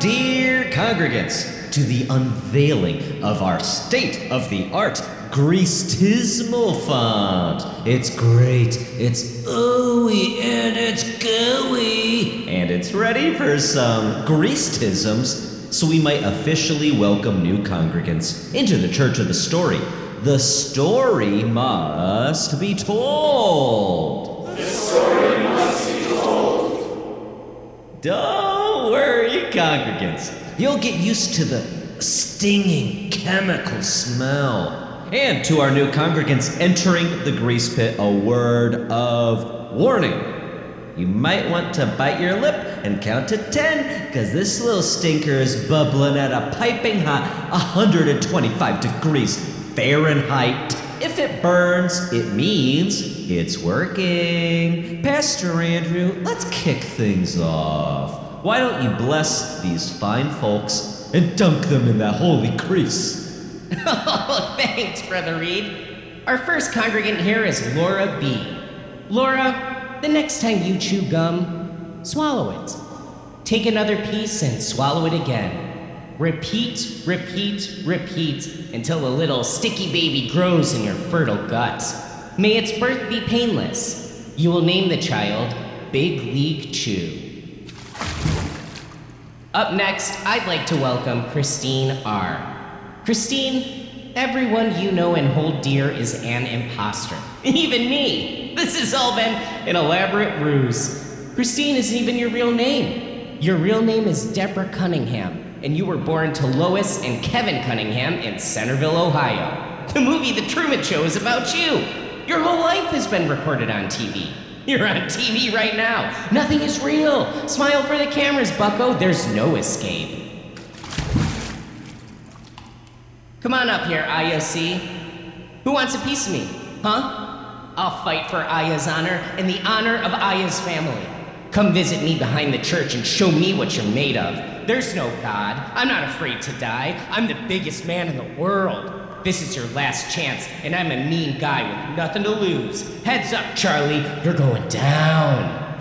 Dear congregants, to the unveiling of our state of the art Greastismal font. It's great, it's ooey, and it's gooey, and it's ready for some Greastisms, so we might officially welcome new congregants into the Church of the Story. The story must be told. The story must be told. Worry, congregants. You'll get used to the stinging chemical smell and to our new congregants entering the grease pit, a word of warning. You might want to bite your lip and count to 10, because this little stinker is bubbling at a piping hot 125 degrees Fahrenheit. If it burns, it means it's working. Pastor Andrew, let's kick things off. Why don't you bless these fine folks and dunk them in that holy crease? Oh, thanks, Brother Reed. Our first congregant here is Laura B. Laura, the next time you chew gum, swallow it. Take another piece and swallow it again. Repeat, repeat, repeat until a little sticky baby grows in your fertile gut. May its birth be painless. You will name the child Big League Chew. Up next, I'd like to welcome Christine R. Christine, everyone you know and hold dear is an imposter. Even me. This has all been an elaborate ruse. Christine isn't even your real name. Your real name is Deborah Cunningham, and you were born to Lois and Kevin Cunningham in Centerville, Ohio. The movie The Truman Show is about you. Your whole life has been recorded on TV. You're on TV right now. Nothing is real. Smile for the cameras, bucko. There's no escape. Come on up here, IOC. Who wants a piece of me? Huh? I'll fight for Aya's honor and the honor of Aya's family. Come visit me behind the church and show me what you're made of. There's no God. I'm not afraid to die. I'm the biggest man in the world. This is your last chance, and I'm a mean guy with nothing to lose. Heads up, Charlie. You're going down.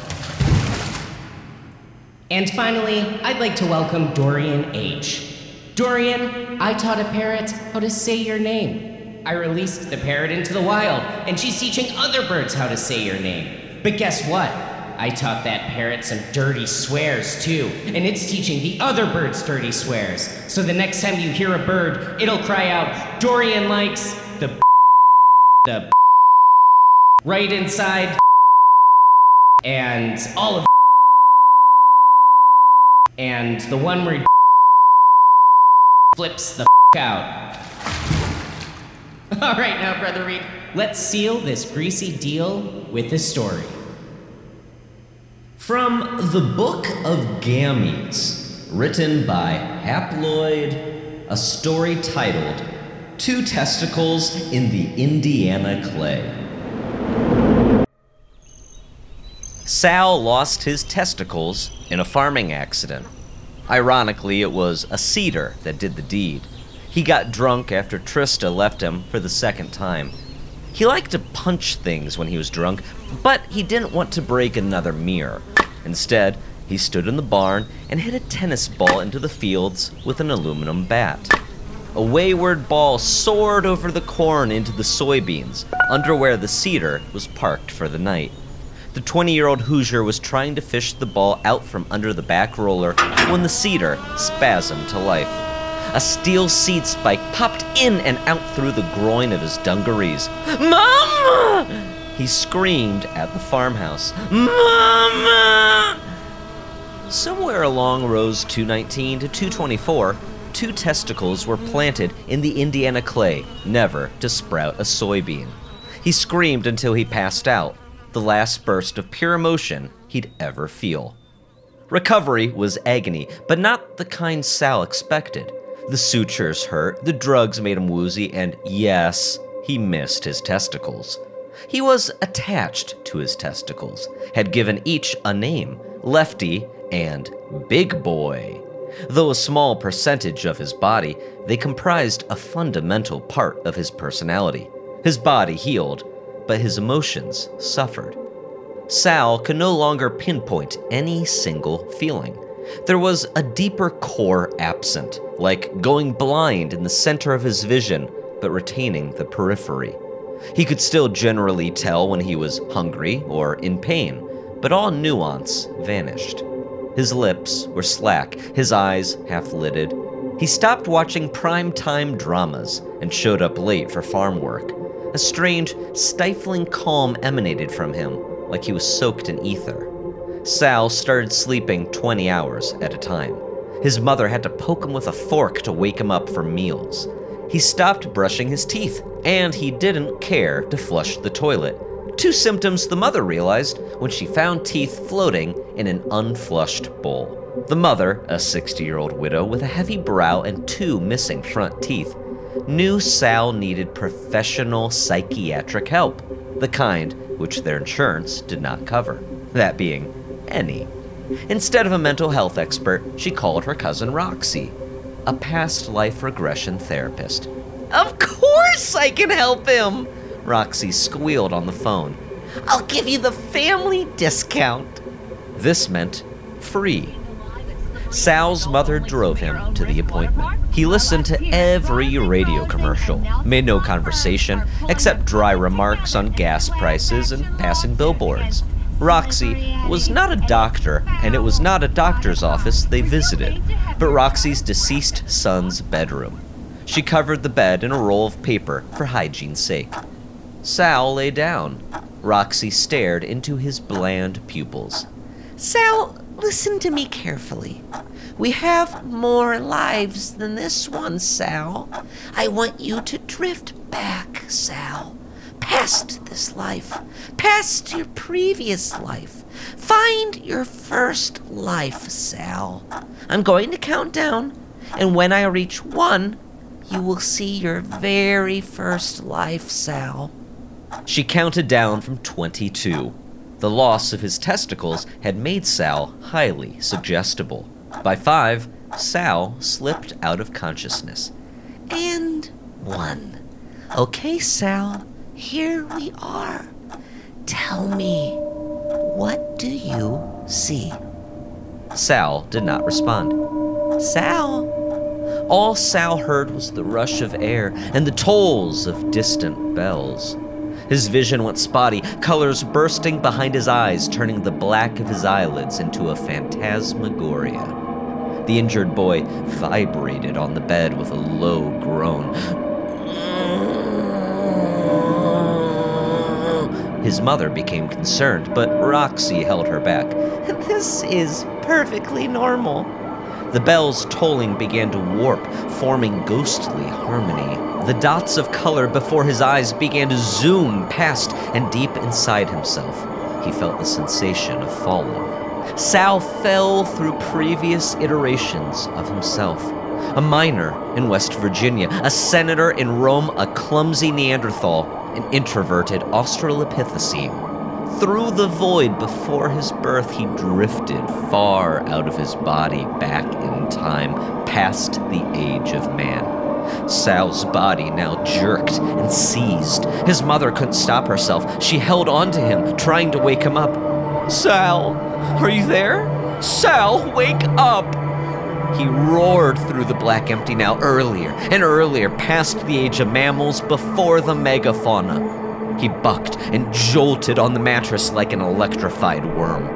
And finally, I'd like to welcome Dorian H. Dorian, I taught a parrot how to say your name. I released the parrot into the wild, and she's teaching other birds how to say your name. But guess what? I taught that parrot some dirty swears too, and it's teaching the other birds dirty swears. So the next time you hear a bird, it'll cry out, Dorian likes the the right inside and all of and the one where flips the out. All right, now, Brother Reed, let's seal this greasy deal with a story. From the Book of Gametes, written by Haploid, a story titled Two Testicles in the Indiana Clay. Sal lost his testicles in a farming accident. Ironically, it was a seeder that did the deed. He got drunk after Trista left him for the second time. He liked to punch things when he was drunk, but he didn't want to break another mirror. Instead, he stood in the barn and hit a tennis ball into the fields with an aluminum bat. A wayward ball soared over the corn into the soybeans, under where the seeder was parked for the night. The 20 year old Hoosier was trying to fish the ball out from under the back roller when the seeder spasmed to life. A steel seat spike popped in and out through the groin of his dungarees. Mama! He screamed at the farmhouse. Mama! Somewhere along rows 219 to 224, two testicles were planted in the Indiana clay, never to sprout a soybean. He screamed until he passed out the last burst of pure emotion he'd ever feel. Recovery was agony, but not the kind Sal expected. The sutures hurt, the drugs made him woozy, and yes, he missed his testicles. He was attached to his testicles, had given each a name Lefty and Big Boy. Though a small percentage of his body, they comprised a fundamental part of his personality. His body healed, but his emotions suffered. Sal could no longer pinpoint any single feeling. There was a deeper core absent, like going blind in the center of his vision, but retaining the periphery. He could still generally tell when he was hungry or in pain, but all nuance vanished. His lips were slack, his eyes half lidded. He stopped watching prime time dramas and showed up late for farm work. A strange, stifling calm emanated from him, like he was soaked in ether. Sal started sleeping 20 hours at a time. His mother had to poke him with a fork to wake him up for meals. He stopped brushing his teeth, and he didn't care to flush the toilet. Two symptoms the mother realized when she found teeth floating in an unflushed bowl. The mother, a 60 year old widow with a heavy brow and two missing front teeth, knew Sal needed professional psychiatric help, the kind which their insurance did not cover, that being any. Instead of a mental health expert, she called her cousin Roxy, a past life regression therapist. Of course I can help him! Roxy squealed on the phone. I'll give you the family discount. This meant free. Sal's mother drove him to the appointment. He listened to every radio commercial, made no conversation except dry remarks on gas prices and passing billboards. Roxy was not a doctor, and it was not a doctor's office they visited, but Roxy's deceased son's bedroom. She covered the bed in a roll of paper for hygiene's sake. Sal lay down. Roxy stared into his bland pupils. Sal, listen to me carefully. We have more lives than this one, Sal. I want you to drift back, Sal. Past this life, past your previous life. Find your first life, Sal. I'm going to count down, and when I reach one, you will see your very first life, Sal. She counted down from 22. The loss of his testicles had made Sal highly suggestible. By five, Sal slipped out of consciousness. And one. Okay, Sal, here we are. Tell me, what do you see? Sal did not respond. Sal? All Sal heard was the rush of air and the tolls of distant bells. His vision went spotty, colors bursting behind his eyes, turning the black of his eyelids into a phantasmagoria. The injured boy vibrated on the bed with a low groan. His mother became concerned, but Roxy held her back. This is perfectly normal. The bells tolling began to warp, forming ghostly harmony. The dots of color before his eyes began to zoom past, and deep inside himself, he felt the sensation of falling. Sal fell through previous iterations of himself. A miner in West Virginia, a senator in Rome, a clumsy Neanderthal, an introverted Australopithecine. Through the void before his birth, he drifted far out of his body back in time, past the age of man. Sal's body now jerked and seized. His mother couldn't stop herself. She held on to him, trying to wake him up. Sal, are you there? Sal, wake up! He roared through the black empty now earlier and earlier, past the age of mammals, before the megafauna. He bucked and jolted on the mattress like an electrified worm.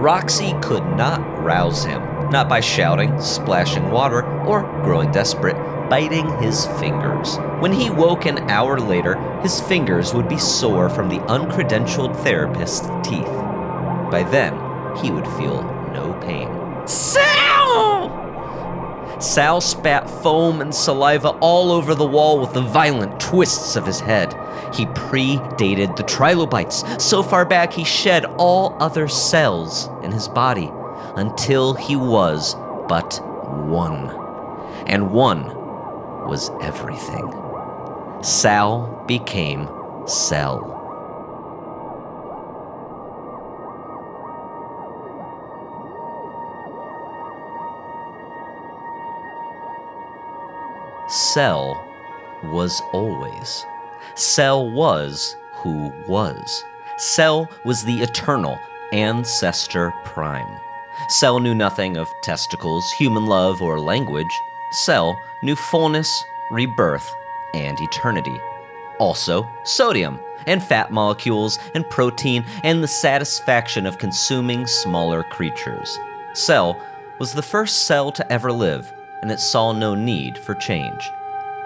Roxy could not rouse him, not by shouting, splashing water, or growing desperate, biting his fingers. When he woke an hour later, his fingers would be sore from the uncredentialed therapist's teeth. By then, he would feel no pain. Sal! Sal spat foam and saliva all over the wall with the violent twists of his head. He predated the trilobites. So far back, he shed all other cells in his body until he was but one. And one was everything. Sal became Cell. Cell was always. Cell was who was. Cell was the eternal ancestor prime. Cell knew nothing of testicles, human love, or language. Cell knew fullness, rebirth, and eternity. Also, sodium, and fat molecules, and protein, and the satisfaction of consuming smaller creatures. Cell was the first cell to ever live, and it saw no need for change.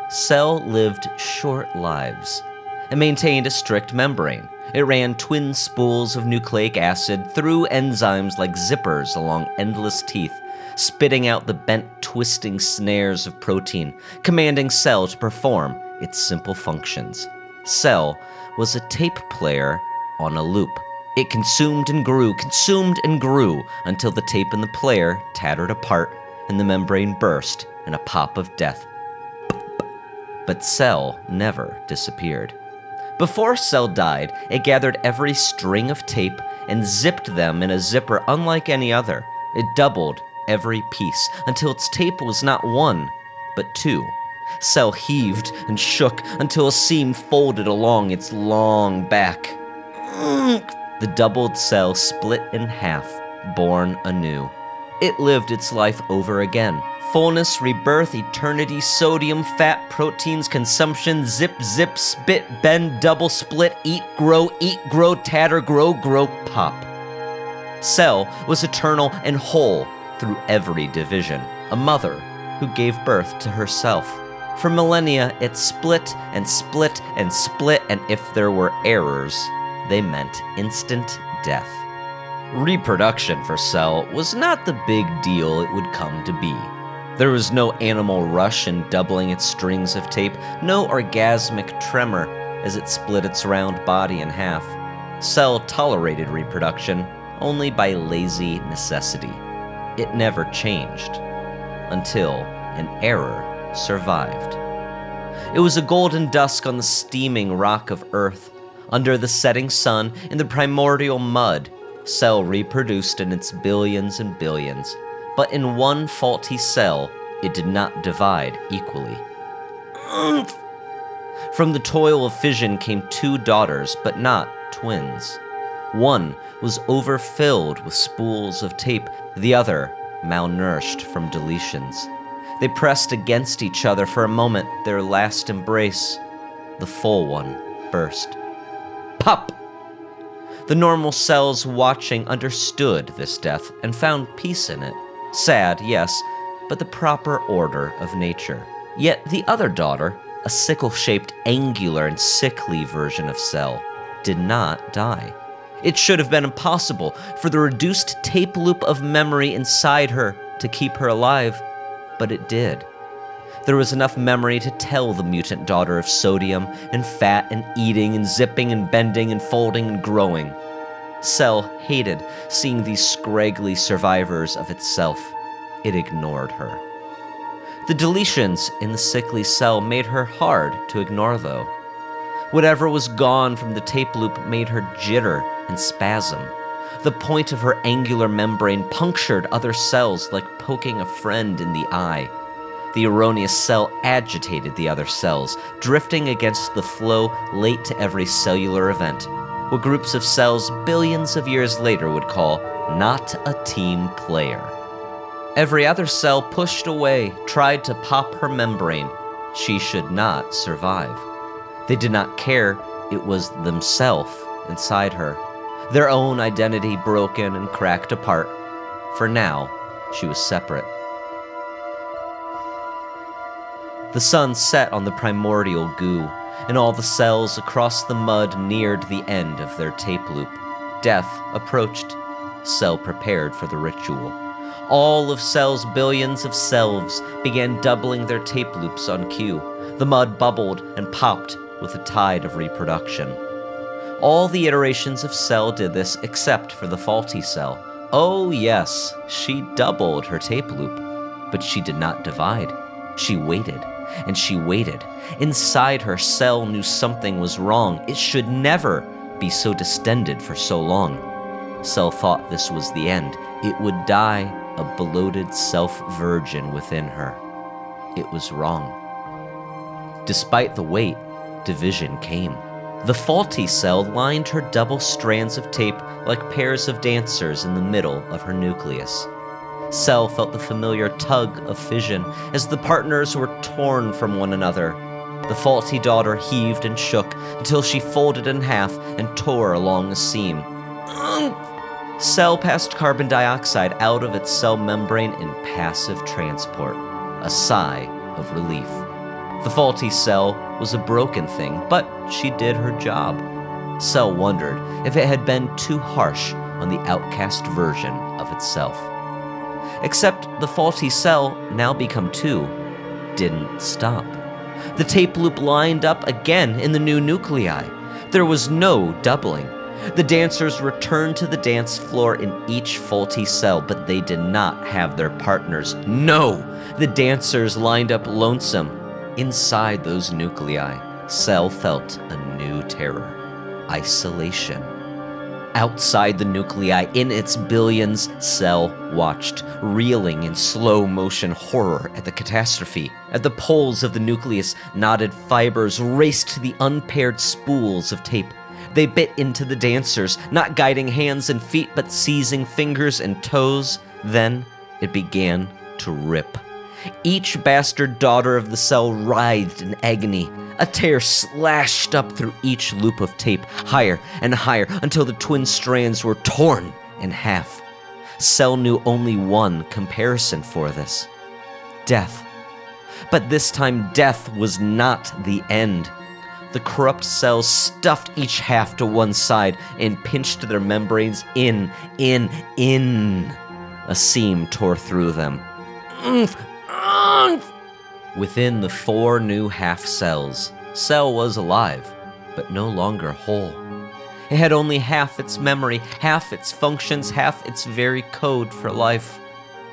Cell lived short lives and maintained a strict membrane. It ran twin spools of nucleic acid through enzymes like zippers along endless teeth, spitting out the bent, twisting snares of protein, commanding Cell to perform its simple functions. Cell was a tape player on a loop. It consumed and grew, consumed and grew, until the tape in the player tattered apart and the membrane burst in a pop of death. But Cell never disappeared. Before Cell died, it gathered every string of tape and zipped them in a zipper unlike any other. It doubled every piece until its tape was not one, but two. Cell heaved and shook until a seam folded along its long back. The doubled cell split in half, born anew. It lived its life over again. Fullness, rebirth, eternity, sodium, fat, proteins, consumption, zip, zip, spit, bend, double split, eat, grow, eat, grow, tatter, grow, grow, pop. Cell was eternal and whole through every division, a mother who gave birth to herself. For millennia, it split and split and split, and if there were errors, they meant instant death. Reproduction for Cell was not the big deal it would come to be. There was no animal rush in doubling its strings of tape, no orgasmic tremor as it split its round body in half. Cell tolerated reproduction only by lazy necessity. It never changed until an error survived. It was a golden dusk on the steaming rock of Earth. Under the setting sun, in the primordial mud, Cell reproduced in its billions and billions. But in one faulty cell, it did not divide equally. From the toil of fission came two daughters, but not twins. One was overfilled with spools of tape, the other malnourished from deletions. They pressed against each other for a moment, their last embrace. The full one burst. Pop! The normal cells watching understood this death and found peace in it. Sad, yes, but the proper order of nature. Yet the other daughter, a sickle shaped, angular, and sickly version of Cell, did not die. It should have been impossible for the reduced tape loop of memory inside her to keep her alive but it did. There was enough memory to tell the mutant daughter of sodium and fat and eating and zipping and bending and folding and growing. Cell hated seeing these scraggly survivors of itself. It ignored her. The deletions in the sickly cell made her hard to ignore, though. Whatever was gone from the tape loop made her jitter and spasm. The point of her angular membrane punctured other cells like poking a friend in the eye. The erroneous cell agitated the other cells, drifting against the flow late to every cellular event, what groups of cells billions of years later would call not a team player. Every other cell pushed away, tried to pop her membrane. She should not survive. They did not care, it was themself inside her their own identity broken and cracked apart. For now, she was separate. The sun set on the primordial goo, and all the cells across the mud neared the end of their tape loop. Death approached. Cell prepared for the ritual. All of Cell's billions of selves began doubling their tape loops on cue. The mud bubbled and popped with a tide of reproduction. All the iterations of Cell did this except for the faulty cell. Oh, yes, she doubled her tape loop, but she did not divide. She waited, and she waited. Inside her, Cell knew something was wrong. It should never be so distended for so long. Cell thought this was the end. It would die a bloated self virgin within her. It was wrong. Despite the wait, division came. The faulty cell lined her double strands of tape like pairs of dancers in the middle of her nucleus. Cell felt the familiar tug of fission as the partners were torn from one another. The faulty daughter heaved and shook until she folded in half and tore along a seam. Cell passed carbon dioxide out of its cell membrane in passive transport, a sigh of relief. The faulty cell was a broken thing, but she did her job. Cell wondered if it had been too harsh on the outcast version of itself. Except the faulty cell, now become two, didn't stop. The tape loop lined up again in the new nuclei. There was no doubling. The dancers returned to the dance floor in each faulty cell, but they did not have their partners. No! The dancers lined up lonesome. Inside those nuclei, Cell felt a new terror isolation. Outside the nuclei, in its billions, Cell watched, reeling in slow motion horror at the catastrophe. At the poles of the nucleus, knotted fibers raced to the unpaired spools of tape. They bit into the dancers, not guiding hands and feet, but seizing fingers and toes. Then it began to rip. Each bastard daughter of the cell writhed in agony. A tear slashed up through each loop of tape, higher and higher, until the twin strands were torn in half. Cell knew only one comparison for this death. But this time, death was not the end. The corrupt cells stuffed each half to one side and pinched their membranes in, in, in. A seam tore through them. Within the four new half cells, Cell was alive, but no longer whole. It had only half its memory, half its functions, half its very code for life.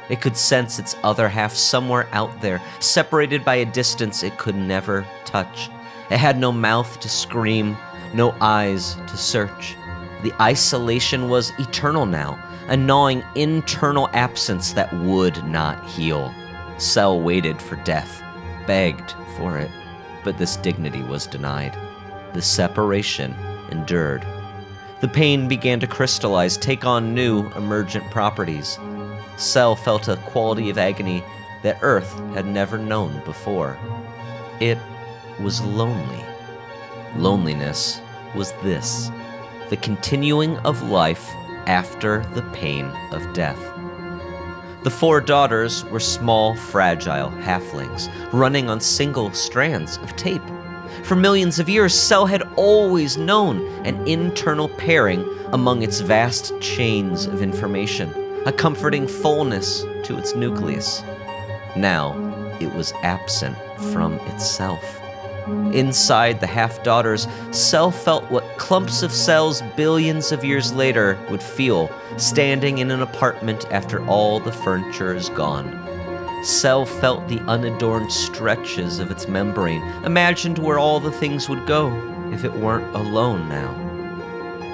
It could sense its other half somewhere out there, separated by a distance it could never touch. It had no mouth to scream, no eyes to search. The isolation was eternal now, a gnawing internal absence that would not heal. Cell waited for death, begged for it, but this dignity was denied. The separation endured. The pain began to crystallize, take on new emergent properties. Cell felt a quality of agony that Earth had never known before. It was lonely. Loneliness was this the continuing of life after the pain of death. The four daughters were small, fragile halflings, running on single strands of tape. For millions of years, Cell had always known an internal pairing among its vast chains of information, a comforting fullness to its nucleus. Now, it was absent from itself. Inside the half daughters, Cell felt what clumps of cells billions of years later would feel standing in an apartment after all the furniture is gone. Cell felt the unadorned stretches of its membrane, imagined where all the things would go if it weren't alone now.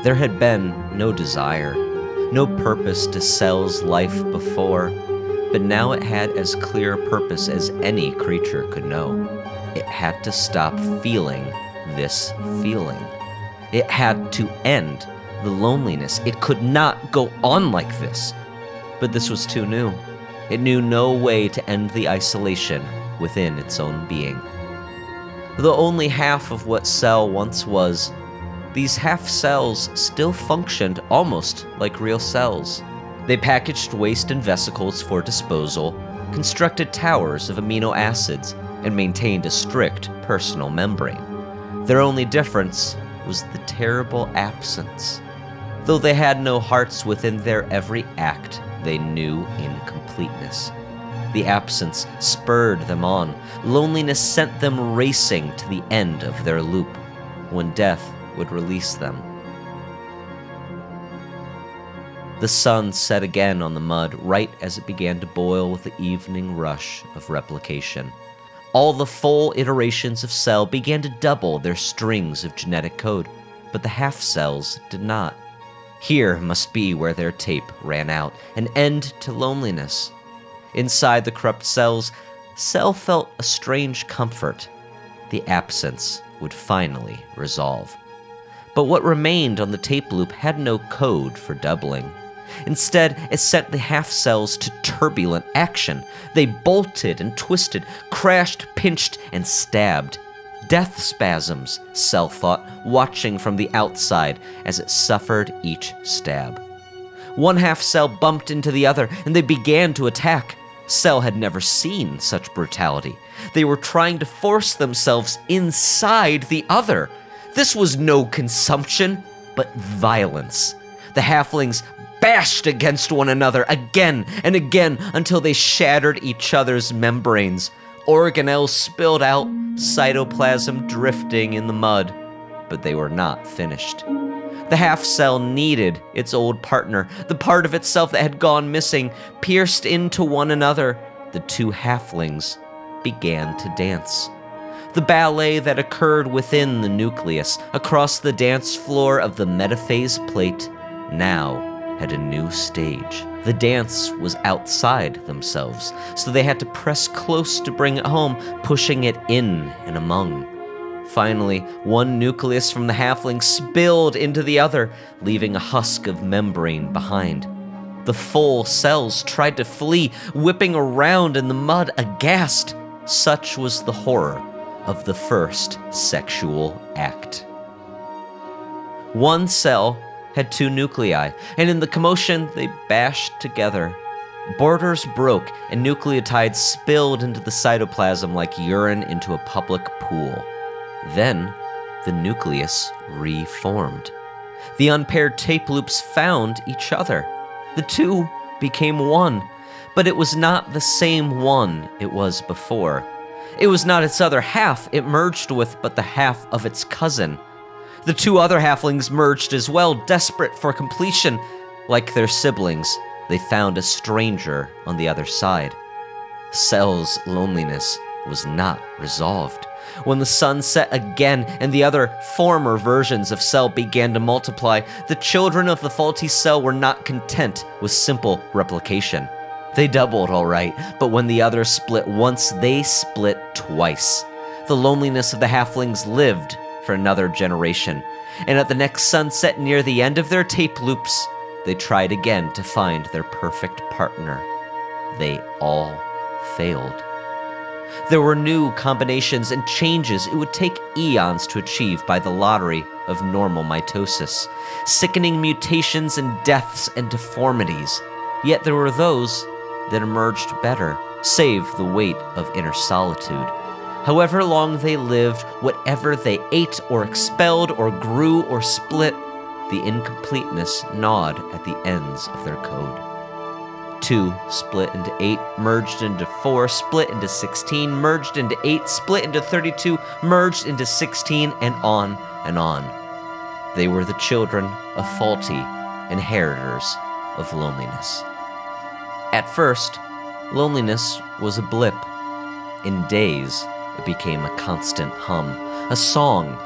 There had been no desire, no purpose to Cell's life before, but now it had as clear a purpose as any creature could know. It had to stop feeling this feeling. It had to end the loneliness. It could not go on like this. But this was too new. It knew no way to end the isolation within its own being. Though only half of what cell once was, these half cells still functioned almost like real cells. They packaged waste in vesicles for disposal, constructed towers of amino acids, and maintained a strict personal membrane. Their only difference was the terrible absence. Though they had no hearts within their every act, they knew incompleteness. The absence spurred them on. Loneliness sent them racing to the end of their loop, when death would release them. The sun set again on the mud right as it began to boil with the evening rush of replication. All the full iterations of cell began to double their strings of genetic code, but the half cells did not. Here must be where their tape ran out, an end to loneliness. Inside the corrupt cells, Cell felt a strange comfort. The absence would finally resolve. But what remained on the tape loop had no code for doubling. Instead, it sent the half cells to turbulent action. They bolted and twisted, crashed, pinched, and stabbed. Death spasms, Cell thought, watching from the outside as it suffered each stab. One half cell bumped into the other, and they began to attack. Cell had never seen such brutality. They were trying to force themselves inside the other. This was no consumption, but violence. The halflings bashed against one another again and again until they shattered each other's membranes. Organelles spilled out, cytoplasm drifting in the mud, but they were not finished. The half cell needed its old partner, the part of itself that had gone missing, pierced into one another. The two halflings began to dance. The ballet that occurred within the nucleus, across the dance floor of the metaphase plate, now had a new stage. The dance was outside themselves, so they had to press close to bring it home, pushing it in and among. Finally, one nucleus from the halfling spilled into the other, leaving a husk of membrane behind. The full cells tried to flee, whipping around in the mud aghast. Such was the horror of the first sexual act. One cell had two nuclei, and in the commotion, they bashed together. Borders broke, and nucleotides spilled into the cytoplasm like urine into a public pool. Then, the nucleus reformed. The unpaired tape loops found each other. The two became one, but it was not the same one it was before. It was not its other half it merged with, but the half of its cousin. The two other halflings merged as well, desperate for completion. Like their siblings, they found a stranger on the other side. Cell's loneliness was not resolved. When the sun set again and the other former versions of Cell began to multiply, the children of the faulty Cell were not content with simple replication. They doubled, all right, but when the others split once, they split twice. The loneliness of the halflings lived for another generation. And at the next sunset near the end of their tape loops, they tried again to find their perfect partner. They all failed. There were new combinations and changes it would take eons to achieve by the lottery of normal mitosis, sickening mutations and deaths and deformities. Yet there were those that emerged better, save the weight of inner solitude However long they lived, whatever they ate or expelled or grew or split, the incompleteness gnawed at the ends of their code. 2 split into 8, merged into 4, split into 16, merged into 8, split into 32, merged into 16, and on and on. They were the children of faulty inheritors of loneliness. At first, loneliness was a blip. In days, it became a constant hum, a song.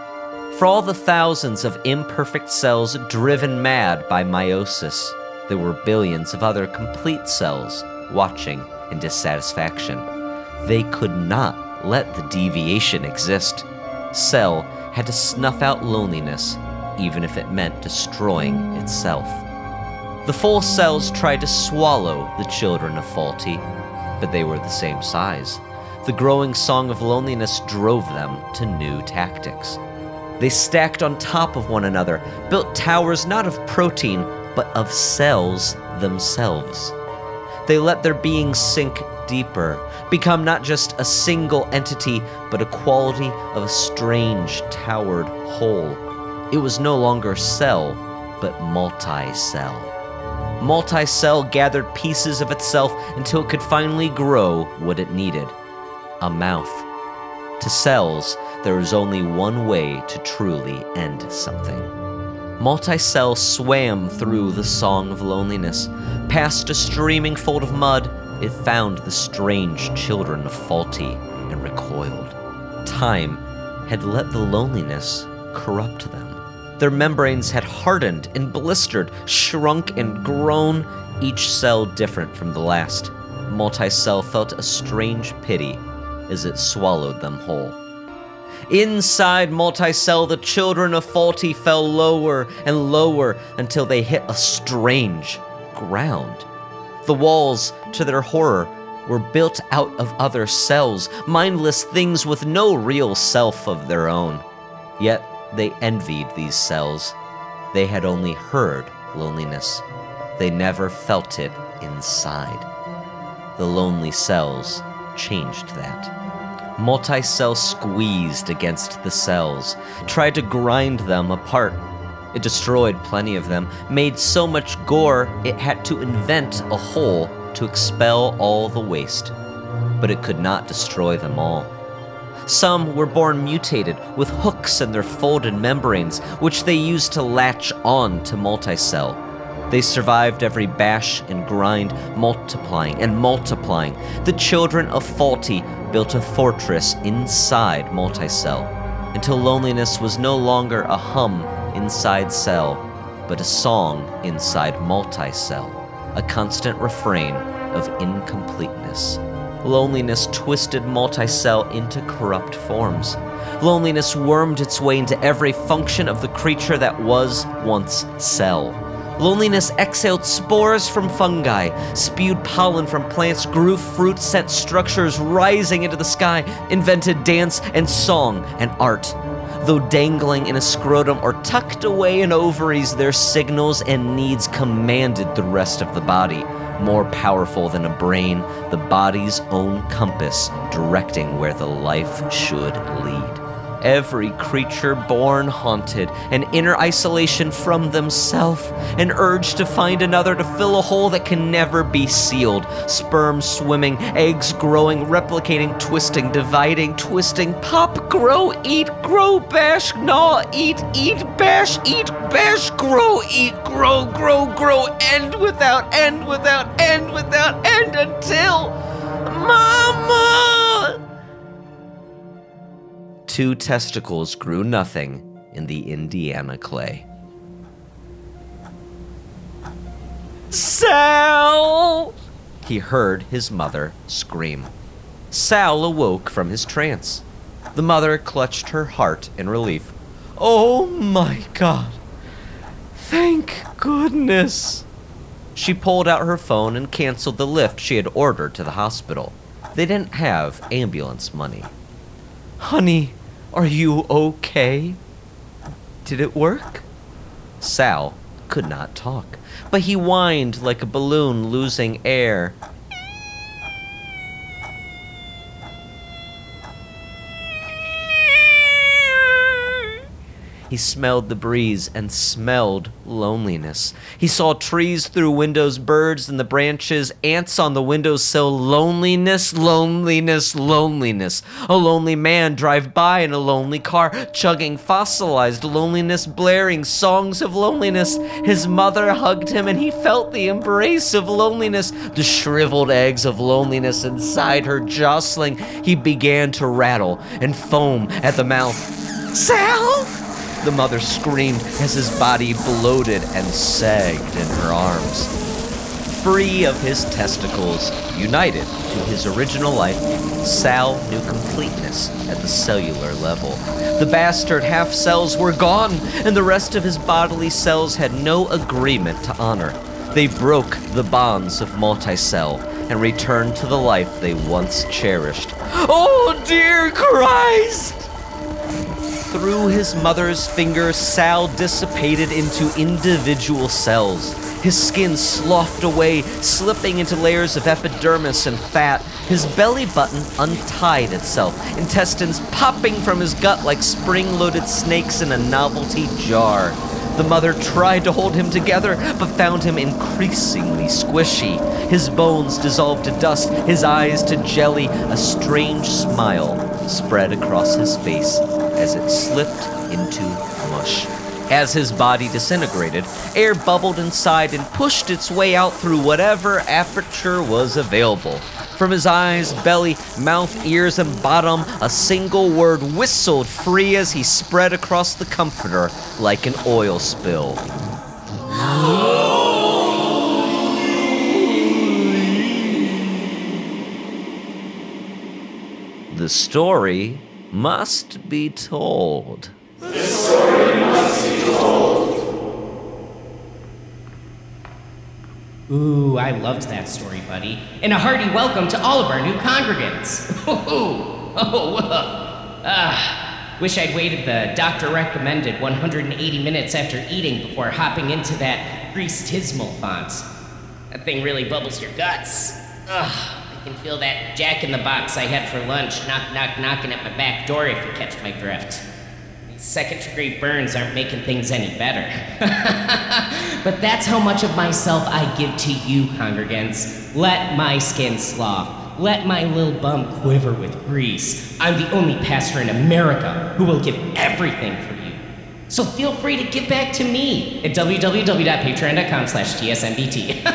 For all the thousands of imperfect cells driven mad by meiosis, there were billions of other complete cells watching in dissatisfaction. They could not let the deviation exist. Cell had to snuff out loneliness, even if it meant destroying itself. The full cells tried to swallow the children of Faulty, but they were the same size. The growing song of loneliness drove them to new tactics. They stacked on top of one another, built towers not of protein, but of cells themselves. They let their being sink deeper, become not just a single entity, but a quality of a strange, towered whole. It was no longer cell, but multi cell. Multi cell gathered pieces of itself until it could finally grow what it needed a mouth. To cells, there is only one way to truly end something. Multicell swam through the song of loneliness. Past a streaming fold of mud, it found the strange children of Faulty and recoiled. Time had let the loneliness corrupt them. Their membranes had hardened and blistered, shrunk and grown, each cell different from the last. Multicell felt a strange pity as it swallowed them whole. Inside Multicell, the children of Faulty fell lower and lower until they hit a strange ground. The walls, to their horror, were built out of other cells, mindless things with no real self of their own. Yet they envied these cells. They had only heard loneliness, they never felt it inside. The lonely cells changed that. Multicell squeezed against the cells, tried to grind them apart. It destroyed plenty of them, made so much gore it had to invent a hole to expel all the waste. But it could not destroy them all. Some were born mutated with hooks in their folded membranes, which they used to latch on to multicell. They survived every bash and grind, multiplying and multiplying. The children of Faulty built a fortress inside Multicell until loneliness was no longer a hum inside Cell, but a song inside Multicell, a constant refrain of incompleteness. Loneliness twisted Multicell into corrupt forms. Loneliness wormed its way into every function of the creature that was once Cell. Loneliness exhaled spores from fungi, spewed pollen from plants, grew fruit, sent structures rising into the sky, invented dance and song and art. Though dangling in a scrotum or tucked away in ovaries, their signals and needs commanded the rest of the body. More powerful than a brain, the body's own compass directing where the life should lead. Every creature born haunted, an inner isolation from themselves, an urge to find another to fill a hole that can never be sealed. Sperm swimming, eggs growing, replicating, twisting, dividing, twisting, pop, grow, eat, grow, bash, gnaw, eat, eat, bash, eat, bash, grow, eat, grow, grow, grow, end without end without end without end until. Mama! Two testicles grew nothing in the Indiana clay. Sal! He heard his mother scream. Sal awoke from his trance. The mother clutched her heart in relief. Oh my god! Thank goodness! She pulled out her phone and canceled the Lyft she had ordered to the hospital. They didn't have ambulance money. Honey, are you okay? Did it work? Sal could not talk, but he whined like a balloon losing air. He smelled the breeze and smelled loneliness. He saw trees through windows, birds in the branches, ants on the windowsill. Loneliness, loneliness, loneliness. A lonely man drive by in a lonely car, chugging fossilized loneliness, blaring songs of loneliness. His mother hugged him and he felt the embrace of loneliness, the shriveled eggs of loneliness inside her jostling. He began to rattle and foam at the mouth. Sal! The mother screamed as his body bloated and sagged in her arms. Free of his testicles, united to his original life, Sal knew completeness at the cellular level. The bastard half cells were gone, and the rest of his bodily cells had no agreement to honor. They broke the bonds of multicell and returned to the life they once cherished. Oh, dear Christ! Through his mother's fingers, Sal dissipated into individual cells. His skin sloughed away, slipping into layers of epidermis and fat. His belly button untied itself, intestines popping from his gut like spring loaded snakes in a novelty jar. The mother tried to hold him together, but found him increasingly squishy. His bones dissolved to dust, his eyes to jelly, a strange smile spread across his face as it slipped into mush. As his body disintegrated, air bubbled inside and pushed its way out through whatever aperture was available. From his eyes, belly, mouth, ears, and bottom, a single word whistled free as he spread across the comforter like an oil spill. The story must be told. Ooh, I loved that story, buddy. And a hearty welcome to all of our new congregants. Oh, oh, woof. Ah, wish I'd waited the doctor recommended 180 minutes after eating before hopping into that greased tismal font. That thing really bubbles your guts. Ugh, can feel that jack in the box I had for lunch knock, knock, knocking at my back door if you catch my drift. These second degree burns aren't making things any better. but that's how much of myself I give to you, congregants. Let my skin slough. Let my little bum quiver with grease. I'm the only pastor in America who will give everything for. So feel free to give back to me at www.patreon.com slash tsmbt.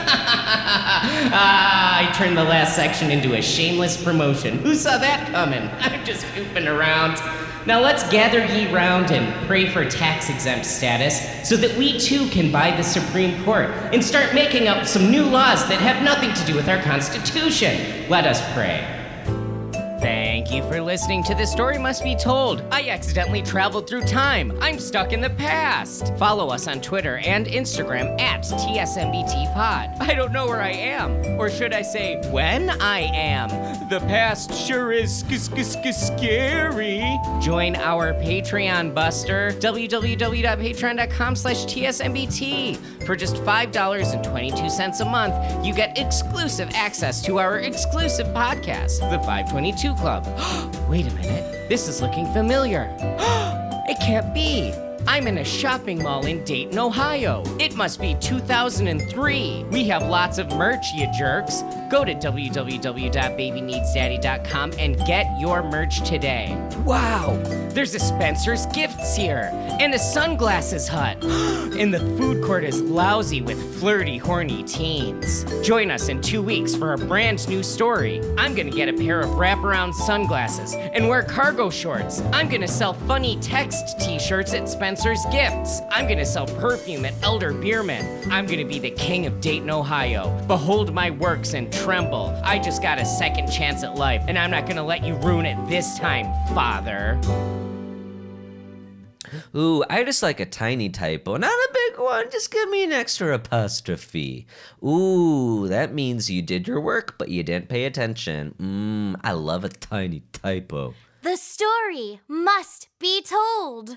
ah, I turned the last section into a shameless promotion. Who saw that coming? I'm just goofing around. Now let's gather ye round and pray for tax exempt status so that we too can buy the Supreme Court and start making up some new laws that have nothing to do with our Constitution. Let us pray. Thank you for listening to The Story Must Be Told. I accidentally traveled through time. I'm stuck in the past. Follow us on Twitter and Instagram at TSMBTPod. I don't know where I am. Or should I say, when I am. The past sure is sk- scary. Join our Patreon buster, www.patreon.com slash TSMBT. For just $5.22 a month, you get exclusive access to our exclusive podcast, The 522 Club. Wait a minute, this is looking familiar. it can't be. I'm in a shopping mall in Dayton, Ohio. It must be 2003. We have lots of merch, you jerks. Go to www.babyneedsdaddy.com and get your merch today. Wow, there's a Spencer's Gifts here and a sunglasses hut. and the food court is lousy with flirty, horny teens. Join us in two weeks for a brand new story. I'm gonna get a pair of wraparound sunglasses and wear cargo shorts. I'm gonna sell funny text t shirts at Spencer's Gifts. I'm gonna sell perfume at Elder Beerman. I'm gonna be the king of Dayton, Ohio. Behold my works and tremble. I just got a second chance at life, and I'm not gonna let you ruin it this time, Father. Ooh, I just like a tiny typo, not a big one. Just give me an extra apostrophe. Ooh, that means you did your work, but you didn't pay attention. Mmm, I love a tiny typo. The story must be told.